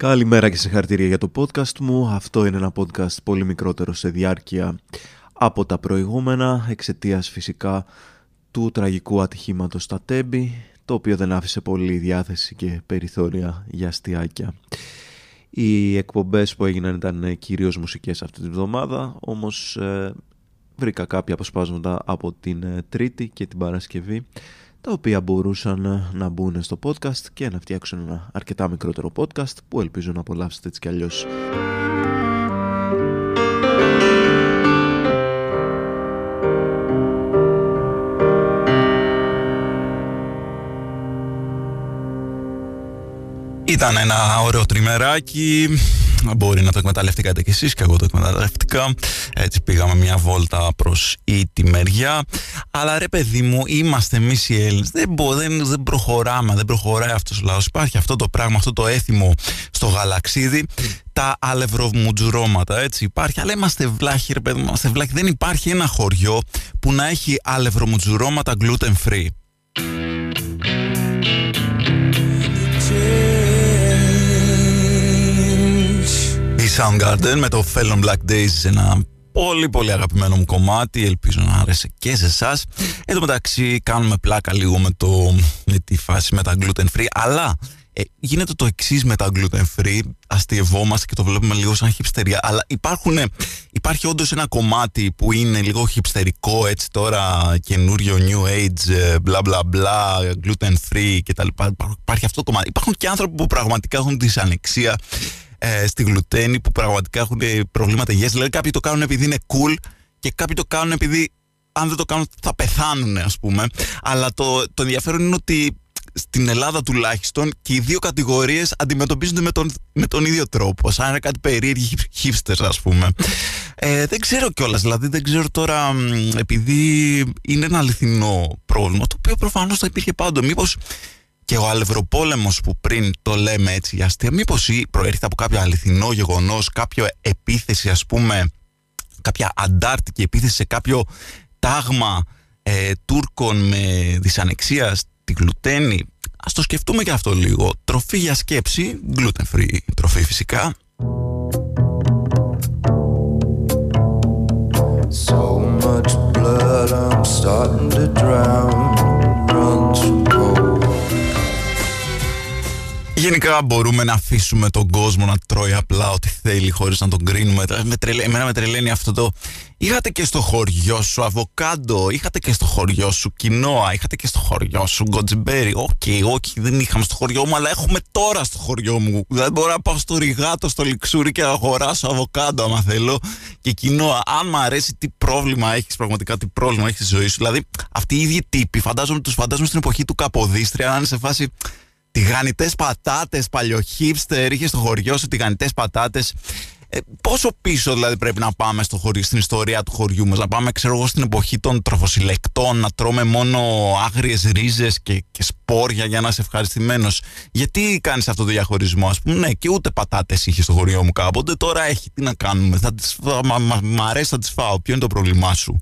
Καλημέρα και συγχαρητήρια για το podcast μου. Αυτό είναι ένα podcast πολύ μικρότερο σε διάρκεια από τα προηγούμενα, εξαιτίας φυσικά του τραγικού ατυχήματος στα Τέμπη, το οποίο δεν άφησε πολύ διάθεση και περιθώρια για αστιάκια. Οι εκπομπές που έγιναν ήταν κυρίως μουσικές αυτή τη βδομάδα, όμως ε, βρήκα κάποια αποσπάσματα από την ε, Τρίτη και την Παρασκευή τα οποία μπορούσαν να μπουν στο podcast και να φτιάξουν ένα αρκετά μικρότερο podcast που ελπίζω να απολαύσετε έτσι κι αλλιώς. Ήταν ένα ωραίο τριμεράκι Μπορεί να το εκμεταλλευτήκατε κι εσείς και εγώ το εκμεταλλευτικά. Έτσι πήγαμε μια βόλτα προς η τη μεριά Αλλά ρε παιδί μου είμαστε εμείς οι Έλληνες. Δεν, δεν, δεν προχωράμε, δεν προχωράει αυτός ο λαός. Υπάρχει αυτό το πράγμα, αυτό το έθιμο στο γαλαξίδι. Τα αλευρομουτζουρώματα, έτσι υπάρχει, αλλά είμαστε βλάχοι, ρε παιδί, είμαστε βλάχοι. Δεν υπάρχει ένα χωριό που να έχει αλευρομουτζουρώματα gluten free. Soundgarden με το Felon Black Days ένα πολύ πολύ αγαπημένο μου κομμάτι. Ελπίζω να άρεσε και σε εσάς. Εν τω μεταξύ κάνουμε πλάκα λίγο με, το, με τη φάση με τα gluten free αλλά ε, γίνεται το εξής με τα gluten free αστειευόμαστε και το βλέπουμε λίγο σαν χυψτερία αλλά υπάρχουν, υπάρχει όντως ένα κομμάτι που είναι λίγο χυψτερικό έτσι τώρα καινούριο new age ε, μπλα μπλα μπλα gluten free κτλ υπάρχει αυτό το κομμάτι. Υπάρχουν και άνθρωποι που πραγματικά έχουν δυσανεξία ε, στη γλουτένη που πραγματικά έχουν προβλήματα υγείας. Δηλαδή κάποιοι το κάνουν επειδή είναι cool και κάποιοι το κάνουν επειδή αν δεν το κάνουν θα πεθάνουν ας πούμε. Αλλά το, το ενδιαφέρον είναι ότι στην Ελλάδα τουλάχιστον και οι δύο κατηγορίες αντιμετωπίζονται με τον, με τον ίδιο τρόπο. Σαν είναι κάτι περίεργη hipsters ας πούμε. Ε, δεν ξέρω κιόλας, δηλαδή δεν ξέρω τώρα επειδή είναι ένα αληθινό πρόβλημα το οποίο προφανώς θα υπήρχε πάντο. Μήπως και ο αλευροπόλεμος που πριν το λέμε έτσι για αστεία, μήπως προέρχεται από κάποιο αληθινό γεγονός, κάποιο επίθεση ας πούμε, κάποια αντάρτικη επίθεση σε κάποιο τάγμα ε, Τούρκων με δυσανεξία στη γλουτένη. Ας το σκεφτούμε και αυτό λίγο. Τροφή για σκέψη, gluten free τροφή φυσικά. So much blood I'm starting to drown Γενικά μπορούμε να αφήσουμε τον κόσμο να τρώει απλά ό,τι θέλει χωρίς να τον κρίνουμε. Με τρελε... Εμένα με τρελαίνει αυτό το... Είχατε και στο χωριό σου αβοκάντο, είχατε και στο χωριό σου κινόα, είχατε και στο χωριό σου goji berry. OK, okay, όχι, δεν είχαμε στο χωριό μου, αλλά έχουμε τώρα στο χωριό μου. Δεν μπορώ να πάω στο ριγάτο, στο Ληξούρι και να αγοράσω αβοκάντο άμα θέλω. Και κινόα, αν μου αρέσει τι πρόβλημα έχεις, πραγματικά τι πρόβλημα έχεις στη ζωή σου. Δηλαδή, αυτοί οι ίδιοι τύποι, φαντάζομαι, τους φαντάζομαι στην εποχή του Καποδίστρια, να είναι σε φάση τηγανιτές πατάτες, παλιοχίπστερ, είχε στο χωριό σου τηγανιτές πατάτες. Ε, πόσο πίσω δηλαδή πρέπει να πάμε στο χωριό, στην ιστορία του χωριού μας, να πάμε ξέρω εγώ στην εποχή των τροφοσυλλεκτών, να τρώμε μόνο άγριες ρίζες και, και σπόρια για να είσαι ευχαριστημένος. Γιατί κάνεις αυτό το διαχωρισμό, ας πούμε, ναι, και ούτε πατάτες είχε στο χωριό μου κάποτε, τώρα έχει, τι να κάνουμε, θα τις, μ' αρέσει θα τις φάω, ποιο είναι το πρόβλημά σου;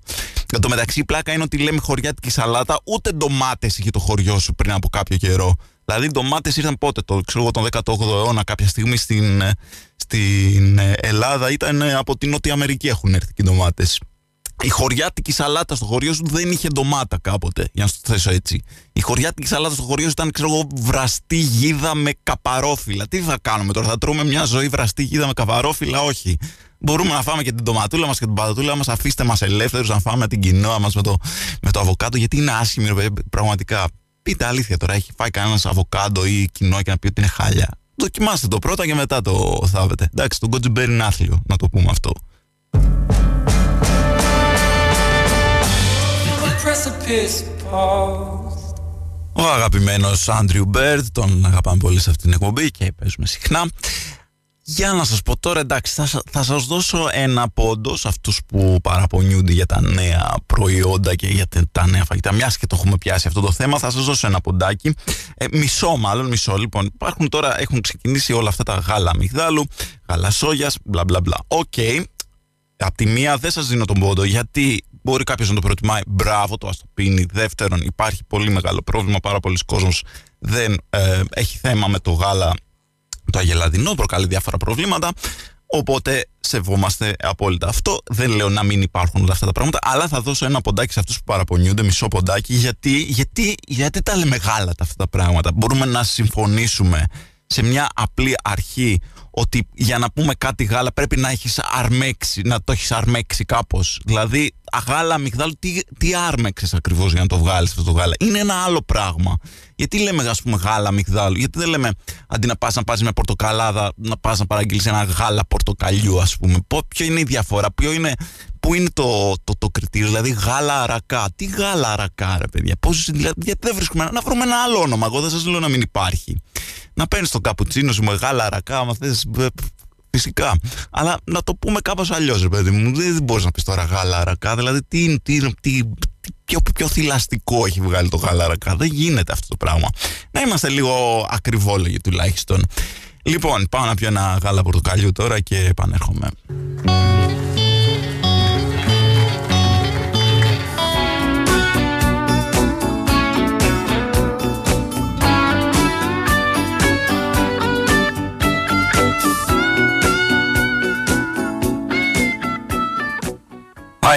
Εν τω μεταξύ η πλάκα είναι ότι λέμε χωριάτικη σαλάτα, ούτε ντομάτες είχε το χωριό σου πριν από κάποιο καιρό. Δηλαδή οι ντομάτες ήρθαν πότε, το ξέρω τον 18ο αιώνα, κάποια στιγμή στην, ε, στην ε, Ελλάδα ήταν ε, από την Νότια Αμερική έχουν έρθει και οι ντομάτες. Η χωριάτικη σαλάτα στο χωριό σου δεν είχε ντομάτα κάποτε, για να το θέσω έτσι. Η χωριάτικη σαλάτα στο χωριό σου ήταν, ξέρω εγώ, βραστή γίδα με καπαρόφυλλα. Τι θα κάνουμε τώρα, θα τρώμε μια ζωή βραστή γίδα με καπαρόφυλλα, όχι. Μπορούμε να φάμε και την ντοματούλα μας και την πατατούλα μας. Αφήστε μας ελεύθερους να φάμε την κοινόα μας με το, με το αβοκάτο, γιατί είναι άσχημη, πραγματικά. Πείτε αλήθεια τώρα, έχει φάει κανένας αβοκάντο ή κινόα και να πει ότι είναι χάλια. Δοκιμάστε το πρώτα και μετά το θάβετε. Εντάξει, το goji berry είναι άθλιο, να το πούμε αυτό. Ο αγαπημένος Andrew Bird, τον αγαπάμε πολύ σε αυτήν την εκπομπή και παίζουμε συχνά. Για να σας πω τώρα, εντάξει, θα, θα σας δώσω ένα πόντο σε αυτούς που παραπονιούνται για τα νέα προϊόντα και για τα νέα φαγητά. Μιας και το έχουμε πιάσει αυτό το θέμα, θα σας δώσω ένα ποντάκι. Ε, μισό μάλλον, μισό. Λοιπόν, υπάρχουν τώρα, έχουν ξεκινήσει όλα αυτά τα γάλα αμυγδάλου, γάλα σόγιας, μπλα μπλα μπλα. OK, okay. Απ' τη μία δεν σας δίνω τον πόντο γιατί μπορεί κάποιος να το προτιμάει. Μπράβο, το ας το πίνει. Δεύτερον, υπάρχει πολύ μεγάλο πρόβλημα. Πάρα πολλοί κόσμος δεν ε, έχει θέμα με το γάλα το αγελαδινό, προκαλεί διάφορα προβλήματα. Οπότε σεβόμαστε απόλυτα αυτό. Δεν λέω να μην υπάρχουν όλα αυτά τα πράγματα, αλλά θα δώσω ένα ποντάκι σε αυτούς που παραπονιούνται, μισό ποντάκι, γιατί, γιατί, γιατί τα λέμε γάλα αυτά τα πράγματα. Μπορούμε να συμφωνήσουμε σε μια απλή αρχή ότι για να πούμε κάτι γάλα πρέπει να έχεις αρμέξει, να το έχεις αρμέξει κάπως. Δηλαδή, γάλα αμυγδάλου, τι, τι άρμεξες ακριβώς για να το βγάλεις αυτό το γάλα. Είναι ένα άλλο πράγμα. Γιατί λέμε, ας πούμε, γάλα αμυγδάλου. Γιατί δεν λέμε, αντί να πας να πας με πορτοκαλάδα, να πας να παραγγείλεις ένα γάλα πορτοκαλιού, ας πούμε. Ποιο είναι η διαφορά, ποιο είναι, πού είναι το, το, το κριτήριο, δηλαδή γάλα αρακά. Τι γάλα αρακά, ρε παιδιά. Πώς, δηλαδή, γιατί δεν βρίσκουμε, να βρούμε ένα άλλο όνομα. Εγώ δεν σας λέω να μην υπάρχει να παίρνεις το καπουτσίνο σου με γάλα αρακά, άμα θες. Φυσικά. Αλλά να το πούμε κάπως αλλιώς, ρε παιδί μου. Δεν μπορείς να πεις τώρα γάλα αρακά. Δηλαδή, τι, τι, τι, πιο, πιο θηλαστικό έχει βγάλει το γάλα αρακά. Δεν γίνεται αυτό το πράγμα. Να είμαστε λίγο ακριβόλογοι τουλάχιστον. Λοιπόν, πάω να πιω ένα γάλα πορτοκαλιού τώρα και επανέρχομαι.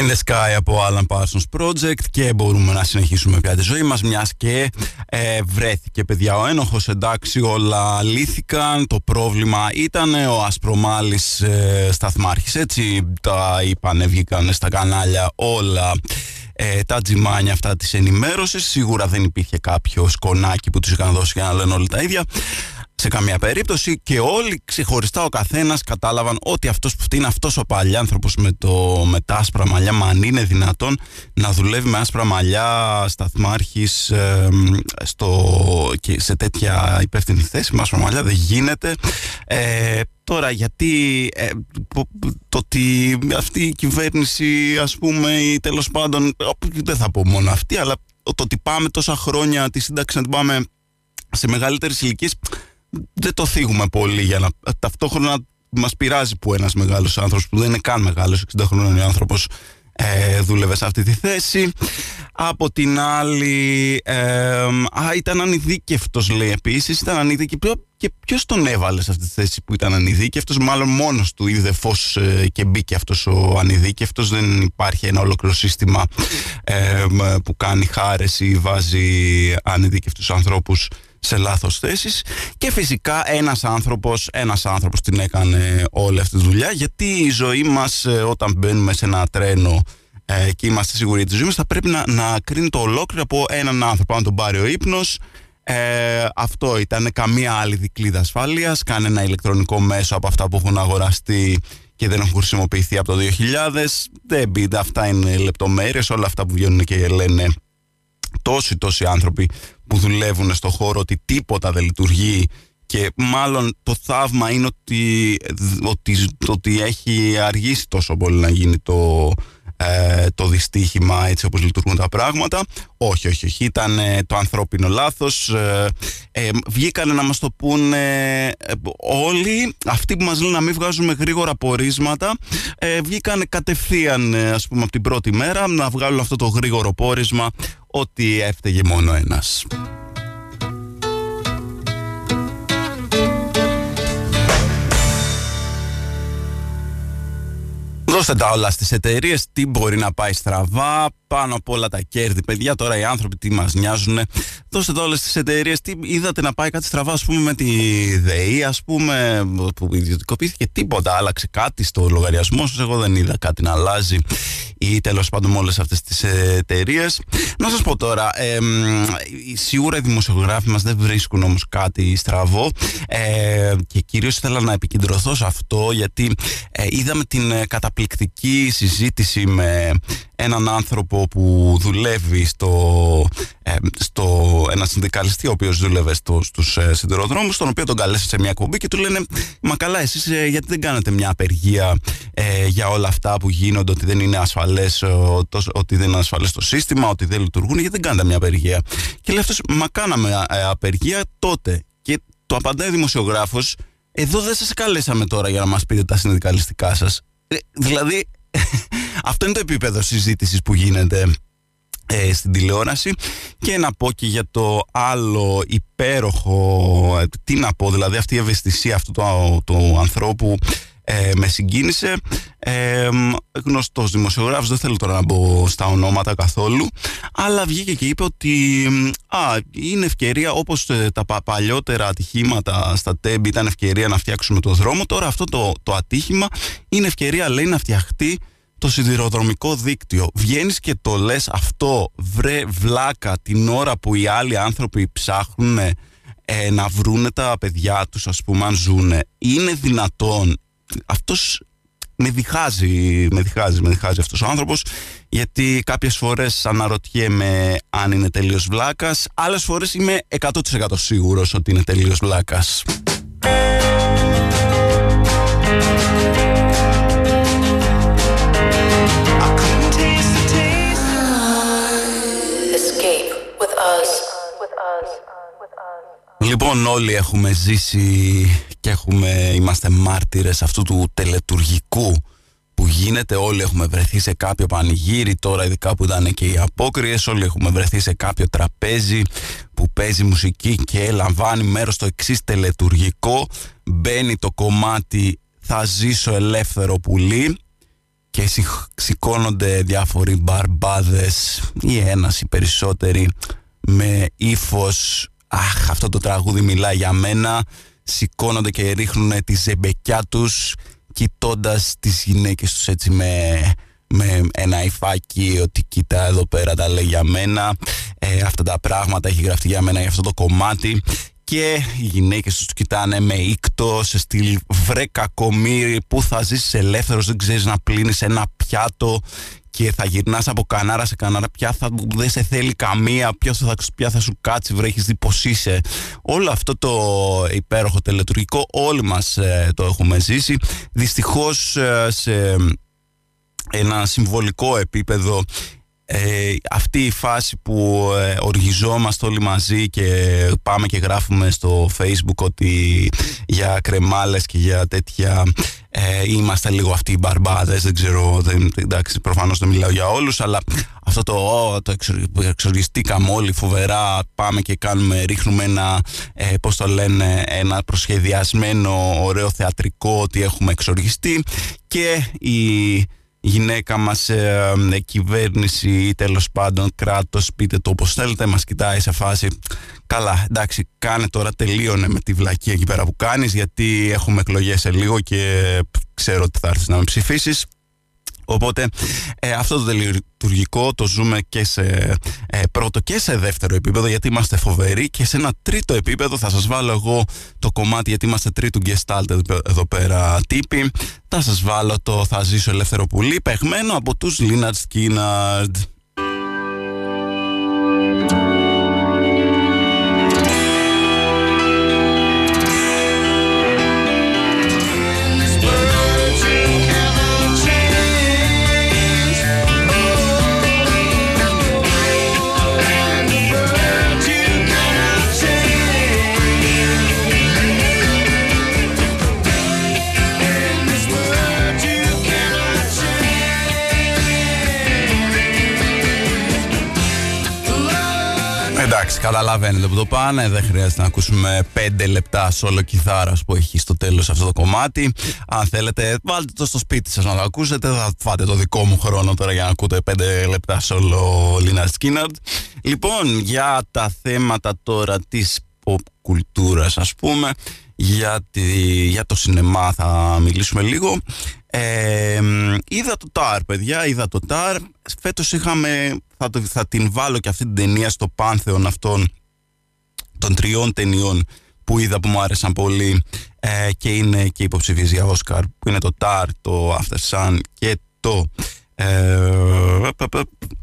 Find the Sky από Alan Parsons Project και μπορούμε να συνεχίσουμε πια τη ζωή μας μιας και ε, βρέθηκε παιδιά ο ένοχος εντάξει όλα λύθηκαν. Το πρόβλημα ήταν ο Ασπρομάλης ε, σταθμάρχης έτσι τα είπαν βγήκαν στα κανάλια όλα ε, τα τζιμάνια αυτά της ενημέρωσης. Σίγουρα δεν υπήρχε κάποιος σκονάκι που τους είχαν δώσει για να λένε όλοι τα ίδια σε καμία περίπτωση και όλοι ξεχωριστά ο καθένας κατάλαβαν ότι αυτός που είναι αυτός ο παλιάνθρωπος με, το, με τα άσπρα μαλλιά μα αν είναι δυνατόν να δουλεύει με άσπρα μαλλιά σταθμάρχης στο, και σε τέτοια υπεύθυνη θέση με άσπρα μαλλιά δεν γίνεται. Ε, Τώρα γιατί ε, το ότι αυτή η κυβέρνηση ας πούμε ή τέλος πάντων δεν θα πω μόνο αυτή αλλά το ότι πάμε τόσα χρόνια τη σύνταξη να την πάμε σε μεγαλύτερες ηλικίες δεν το θίγουμε πολύ για να ταυτόχρονα μας πειράζει που ένας μεγάλος άνθρωπος που δεν είναι καν μεγάλος 60 χρόνων άνθρωπος ε, δούλευε σε αυτή τη θέση. Από την άλλη ε, α, ήταν ανειδίκευτος λέει επίσης ήταν ανειδίκευτος και ποιος τον έβαλε σε αυτή τη θέση που ήταν ανειδίκευτος; Μάλλον μόνος του είδε φως ε, και μπήκε αυτός ο ανειδίκευτος. Δεν υπάρχει ένα ολόκληρο σύστημα ε, που κάνει χάρες ή βάζει ανειδίκευτους ανθρώπους σε λάθος θέσεις. Και φυσικά ένας άνθρωπος, ένας άνθρωπος την έκανε όλη αυτή τη δουλειά γιατί η ζωή μας ε, όταν μπαίνουμε σε ένα τρένο ε, και είμαστε σίγουροι για τη ζωή μας θα πρέπει να, να κρίνει το ολόκληρο από έναν άνθρωπο αν τον πάρει ο ύπνος. Ε, αυτό ήταν καμία άλλη δικλίδα ασφάλειας κάνε ένα ηλεκτρονικό μέσο από αυτά που έχουν αγοραστεί και δεν έχουν χρησιμοποιηθεί από το 2000 δεν μπείτε, αυτά είναι λεπτομέρειες όλα αυτά που βγαίνουν και λένε τόσοι τόσοι άνθρωποι που δουλεύουν στο χώρο ότι τίποτα δεν λειτουργεί και μάλλον το θαύμα είναι ότι, ότι, ότι έχει αργήσει τόσο πολύ να γίνει το, ε, το δυστύχημα έτσι όπως λειτουργούν τα πράγματα. Όχι, όχι, όχι. Ήταν ε, το ανθρώπινο λάθος. Ε, ε, βγήκανε να μας το πούνε ε, όλοι αυτοί που μας λένε να μην βγάζουμε γρήγορα πορίσματα. Ε, βγήκανε κατευθείαν ας πούμε από την πρώτη μέρα να βγάλουν αυτό το γρήγορο πόρισμα ότι έφταιγε μόνο ένας. Δώστε τα όλα στις εταιρείες, τι μπορεί να πάει στραβά, πάνω από όλα τα κέρδη. Παιδιά, τώρα οι άνθρωποι τι μας νοιάζουν. Δώστε το όλε τι εταιρείες. Τι είδατε να πάει κάτι στραβά, ας πούμε, με τη ΔΕΗ, ας πούμε, που ιδιωτικοποιήθηκε. Τίποτα. Άλλαξε κάτι στο λογαριασμό σας. Εγώ δεν είδα κάτι να αλλάζει. Ή τέλος πάντων με όλες αυτές τις εταιρείες. Να σας πω τώρα, ε, σίγουρα οι δημοσιογράφοι μας δεν βρίσκουν όμως κάτι στραβό. Ε, και κυρίως ήθελα να επικεντρωθώ σε αυτό, γιατί ε, είδαμε την καταπληκτική συζήτηση με έναν άνθρωπο που δουλεύει στο, ε, στο ένα συνδικαλιστή ο οποίος δούλευε στο, στους ε, σιδηροδρόμους τον οποίο τον καλέσει σε μια κουμπί και του λένε μα καλά εσείς ε, γιατί δεν κάνετε μια απεργία ε, για όλα αυτά που γίνονται ότι δεν είναι ασφαλές ότι δεν είναι ασφαλές το σύστημα ότι δεν λειτουργούν γιατί δεν κάνετε μια απεργία και λέει αυτός μα κάναμε ε, απεργία τότε και το απαντάει ο δημοσιογράφος εδώ δεν σας καλέσαμε τώρα για να μας πείτε τα συνδικαλιστικά σας δηλαδή αυτό είναι το επίπεδο συζήτησης που γίνεται ε, στην τηλεόραση. Και να πω και για το άλλο υπέροχο ε, τι να πω δηλαδή αυτή η ευαισθησία αυτού του, του ανθρώπου ε, με συγκίνησε ε, γνωστός δημοσιογράφος δεν θέλω τώρα να μπω στα ονόματα καθόλου αλλά βγήκε και είπε ότι α, είναι ευκαιρία όπως ε, τα παλιότερα ατυχήματα στα τέμπη ήταν ευκαιρία να φτιάξουμε το δρόμο τώρα αυτό το, το ατύχημα είναι ευκαιρία λέει να φτιαχτεί το σιδηροδρομικό δίκτυο. Βγαίνεις και το λες αυτό βρε βλάκα την ώρα που οι άλλοι άνθρωποι ψάχνουν ε, να βρούνε τα παιδιά τους ας πούμε αν ζούνε. Είναι δυνατόν. Αυτός με διχάζει, με διχάζει, με διχάζει αυτός ο άνθρωπος γιατί κάποιες φορές αναρωτιέμαι αν είναι τελείως βλάκας άλλες φορές είμαι 100% σίγουρος ότι είναι τελείως βλάκας. Λοιπόν όλοι έχουμε ζήσει και έχουμε, είμαστε μάρτυρες αυτού του τελετουργικού που γίνεται. Όλοι έχουμε βρεθεί σε κάποιο πανηγύρι. Τώρα ειδικά που ήταν και οι απόκριες όλοι έχουμε βρεθεί σε κάποιο τραπέζι που παίζει μουσική και λαμβάνει μέρος στο εξής τελετουργικό. Μπαίνει το κομμάτι θα ζήσω ελεύθερο πουλί και σηκώνονται διάφοροι μπαρμπάδες ή ένας ή περισσότεροι με ύφος αχ αυτό το τραγούδι μιλάει για μένα. Σηκώνονται και ρίχνουν τη ζεμπεκιά τους κοιτώντας τις γυναίκες τους έτσι με, με ένα υφάκι ότι κοίτα εδώ πέρα τα λέει για μένα. Ε, αυτά τα πράγματα έχει γραφτεί για μένα για αυτό το κομμάτι και οι γυναίκες τους κοιτάνε με ήκτο σε στυλ βρε κακομύρι που θα ζήσεις ελεύθερος δεν ξέρεις να πλύνεις ένα πιάτο και θα γυρνάς από κανάρα σε κανάρα πια θα, δεν σε θέλει καμία ποιος θα, πια θα σου κάτσει βρε έχεις δει πως είσαι όλο αυτό το υπέροχο τελετουργικό όλοι μας ε, το έχουμε ζήσει. Δυστυχώς ε, σε ένα συμβολικό επίπεδο ε, αυτή η φάση που ε, οργιζόμαστε όλοι μαζί και πάμε και γράφουμε στο facebook ότι για κρεμάλες και για τέτοια ε, είμαστε λίγο αυτοί οι μπαρμπάδες δεν ξέρω, δεν, εντάξει προφανώς δεν μιλάω για όλους αλλά αυτό το, oh, το εξοργιστήκαμε όλοι φοβερά πάμε και κάνουμε, ρίχνουμε ένα ε, πώς το λένε, ένα προσχεδιασμένο ωραίο θεατρικό ότι έχουμε εξοργιστεί και η γυναίκα μας ε, ε, κυβέρνηση ή τέλος πάντων κράτος πείτε το όπως θέλετε μας κοιτάει σε φάση καλά εντάξει κάνε τώρα τελείωνε με τη βλακία εκεί πέρα που κάνεις γιατί έχουμε εκλογές σε λίγο και ξέρω ότι θα έρθεις να με ψηφίσεις Οπότε ε, αυτό το τελειτουργικό το ζούμε και σε ε, πρώτο και σε δεύτερο επίπεδο γιατί είμαστε φοβεροί και σε ένα τρίτο επίπεδο θα σας βάλω εγώ το κομμάτι γιατί είμαστε τρίτου gestalt εδώ πέρα τύποι. Θα σας βάλω το θα ζήσω ελεύθερο πουλί παιγμένο από τους Λίναρτ Σκίναρτ καταλαβαίνετε που το πάνε. Δεν χρειάζεται να ακούσουμε 5 λεπτά σόλο κιθάρας που έχει στο τέλος αυτό το κομμάτι. Αν θέλετε, βάλτε το στο σπίτι σας να το ακούσετε. Θα φάτε το δικό μου χρόνο τώρα για να ακούτε 5 λεπτά σόλο Λίνα Σκίναρντ. Λοιπόν, για τα θέματα τώρα της pop κουλτούρας ας πούμε, για, τη, για το σινεμά θα μιλήσουμε λίγο. Ε, είδα το ΤΑΡ, παιδιά, είδα το ΤΑΡ. Φέτος είχαμε, θα, το, θα την βάλω και αυτή την ταινία στο πάνθεον αυτών των τριών ταινιών που είδα που μου άρεσαν πολύ ε, και είναι και υποψηφίες για Όσκαρ που είναι το ΤΑΡ, το After Sun και το ε,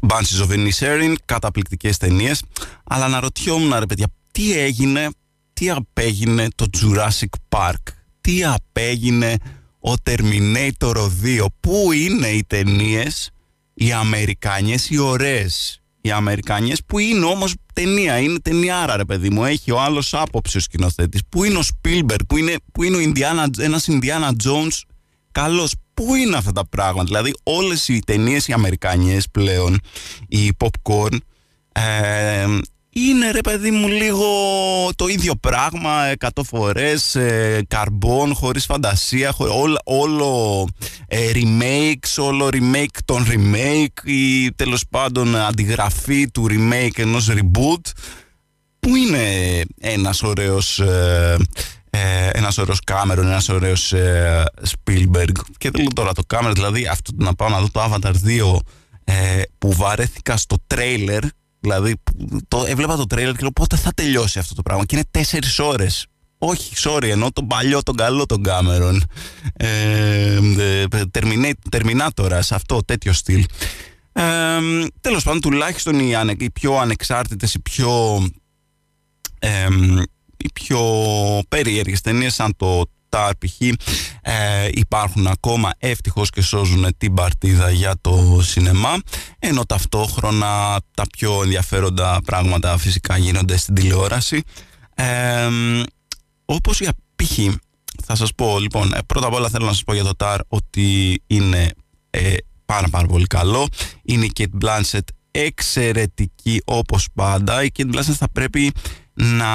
Banshees of Inisherin, καταπληκτικές ταινίες αλλά αναρωτιόμουν ρε παιδιά τι έγινε, τι απέγινε το Jurassic Park; Τι απέγινε ο Terminator 2. Πού είναι οι ταινίες, οι Αμερικάνιες, οι ωραίες; Οι Αμερικάνιες που είναι όμως ταινία, είναι ταινιάρα ρε παιδί μου. Έχει ο άλλος άποψη ο σκηνοθέτης. Πού είναι ο Spielberg, πού είναι, πού είναι ο Indiana, ένας Indiana Jones καλός. πού είναι αυτά τα πράγματα; Δηλαδή όλες οι ταινίες οι αμερικανιές πλέον, οι popcorn, ε, είναι ρε παιδί μου λίγο το ίδιο πράγμα εκατό φορές ε, καρμπών χωρίς φαντασία όλο, όλο ε, remakes όλο remake των remake ή τέλος πάντων αντιγραφή του remake ενός reboot που είναι ένας ωραίος ε, ε, ένας ωραίος Κάμερον, ένας ωραίος ε, Spielberg. Και θέλω τώρα το Κάμερον δηλαδή αυτό να πάω να δω το Avatar 2 ε, που βαρέθηκα στο τρέιλερ Δηλαδή, το, έβλεπα το τρέιλερ και λέω πότε θα τελειώσει αυτό το πράγμα; Και είναι τέσσερις ώρες. Όχι, sorry, ενώ τον παλιό, τον καλό τον Κάμερον. Ε, Terminator, σε αυτό, τέτοιο στυλ. Ε, τέλος πάντων, τουλάχιστον οι, ανε, οι πιο ανεξάρτητες, οι πιο, ε, οι πιο περίεργες ταινίες σαν το τα π.χ. Ε, υπάρχουν ακόμα ευτυχώς και σώζουν την παρτίδα για το σινεμά ενώ ταυτόχρονα τα πιο ενδιαφέροντα πράγματα φυσικά γίνονται στην τηλεόραση ε, όπως για π.χ. θα σας πω λοιπόν ε, πρώτα απ' όλα θέλω να σας πω για το TAR ότι είναι ε, πάρα πάρα πολύ καλό είναι η Kate Blanchett εξαιρετική όπως πάντα η Kate Blanchett θα πρέπει να,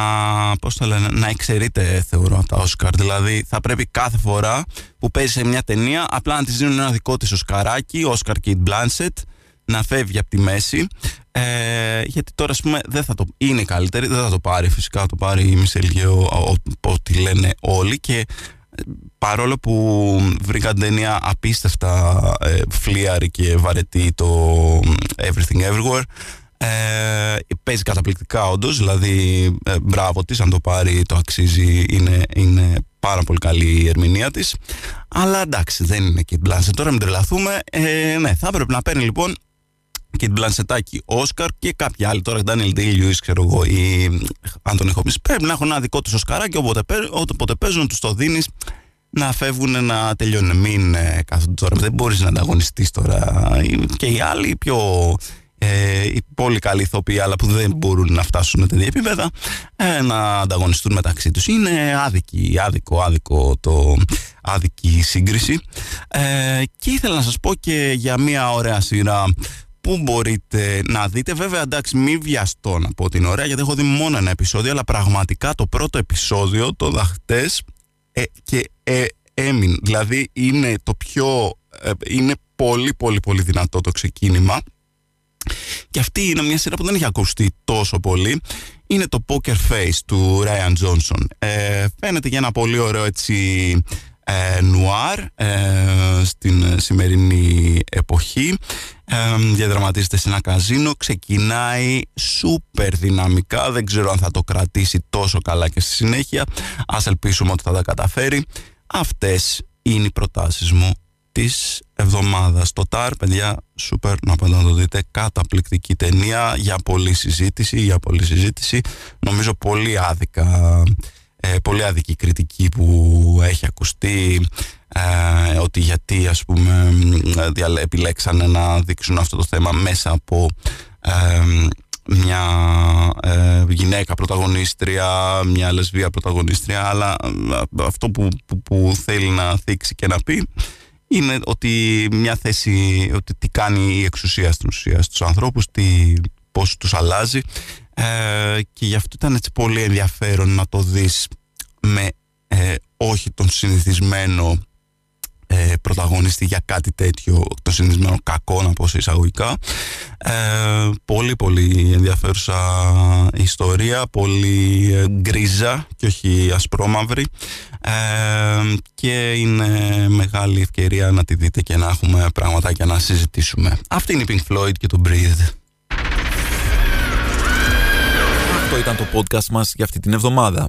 πώς το λένε, να εξαιρείται θεωρώ από τα Όσκαρ. Δηλαδή θα πρέπει κάθε φορά που παίζει σε μια ταινία απλά να της δίνουν ένα δικό της Οσκαράκι, Όσκαρ Kate Blanchett, να φεύγει από τη μέση. Ε, γιατί τώρα ας πούμε δεν θα το, είναι καλύτερη, δεν θα το πάρει φυσικά, θα το πάρει η Μισελ ό,τι λένε όλοι και ε, παρόλο που βρήκα ταινία απίστευτα ε, φλίαρη και βαρετή το Everything Everywhere ε, παίζει καταπληκτικά όντως, δηλαδή ε, μπράβο της, αν το πάρει το αξίζει, είναι, είναι πάρα πολύ καλή η ερμηνεία της. Αλλά εντάξει, δεν είναι Kate Blanchett. Τώρα μην τρελαθούμε. Ε, ναι, θα έπρεπε να παίρνει λοιπόν Kate Blanchettάκι Όσκαρ και κάποιοι άλλοι. Τώρα Daniel Day-Lewis, ξέρω εγώ, ή Anthony Hopkins. Πρέπει να έχουν ένα δικό τους Οσκαράκι, όποτε, όποτε παίζουν, τους το δίνεις να φεύγουν να τελειώνουν. Μην ε, κάθονται τώρα. Δεν μπορείς να ανταγωνιστείς τώρα. Και οι άλλοι πιο ε, οι πολύ καλοί ηθοποιοί αλλά που δεν μπορούν να φτάσουν σε τέτοια επίπεδα ε, να ανταγωνιστούν μεταξύ τους. Είναι άδικη, άδικο, άδικο το άδικη σύγκριση ε, και ήθελα να σας πω και για μια ωραία σειρά που μπορείτε να δείτε. Βέβαια, εντάξει, μην βιαστώ να πω την ωραία, γιατί έχω δει μόνο ένα επεισόδιο, αλλά πραγματικά το πρώτο επεισόδιο το δαχτές ε, και ε, έμεινε. Δηλαδή, είναι το πιο... Ε, είναι πολύ πολύ πολύ δυνατό το ξεκίνημα και αυτή είναι μια σειρά που δεν έχει ακουστεί τόσο πολύ. Είναι το Poker Face του Ryan Johnson. Ε, φαίνεται για ένα πολύ ωραίο έτσι ε, νουάρ ε, στην σημερινή εποχή. Ε, διαδραματίζεται σε ένα καζίνο, ξεκινάει σούπερ δυναμικά, δεν ξέρω αν θα το κρατήσει τόσο καλά και στη συνέχεια. Ας ελπίσουμε ότι θα τα καταφέρει. Αυτές είναι οι προτάσεις μου της εβδομάδας. Το ΤΑΡ, παιδιά, σούπερ να πάτε να το δείτε. Καταπληκτική ταινία για πολλή συζήτηση, για πολλή συζήτηση. Νομίζω πολύ άδικα, ε, πολύ άδικη κριτική που έχει ακουστεί ε, ότι γιατί ας πούμε επιλέξανε να δείξουν αυτό το θέμα μέσα από ε, μια ε, γυναίκα πρωταγωνίστρια, μια λεσβία πρωταγωνίστρια αλλά αυτό που, που, που θέλει να θίξει και να πει είναι ότι μια θέση, ότι τι κάνει η εξουσία στην ουσία στους ανθρώπους, τι, πώς τους αλλάζει. Ε, και γι' αυτό ήταν έτσι πολύ ενδιαφέρον να το δεις με ε, όχι τον συνηθισμένο ε, πρωταγωνιστή για κάτι τέτοιο το συνηθισμένο κακό να πω σε εισαγωγικά. Ε, πολύ πολύ ενδιαφέρουσα ιστορία πολύ ε, γκρίζα και όχι ασπρόμαυρη. Ε, και είναι μεγάλη ευκαιρία να τη δείτε και να έχουμε πράγματα για να συζητήσουμε. Αυτή είναι η Pink Floyd και το Breathe. Αυτό ήταν το podcast μας για αυτή την εβδομάδα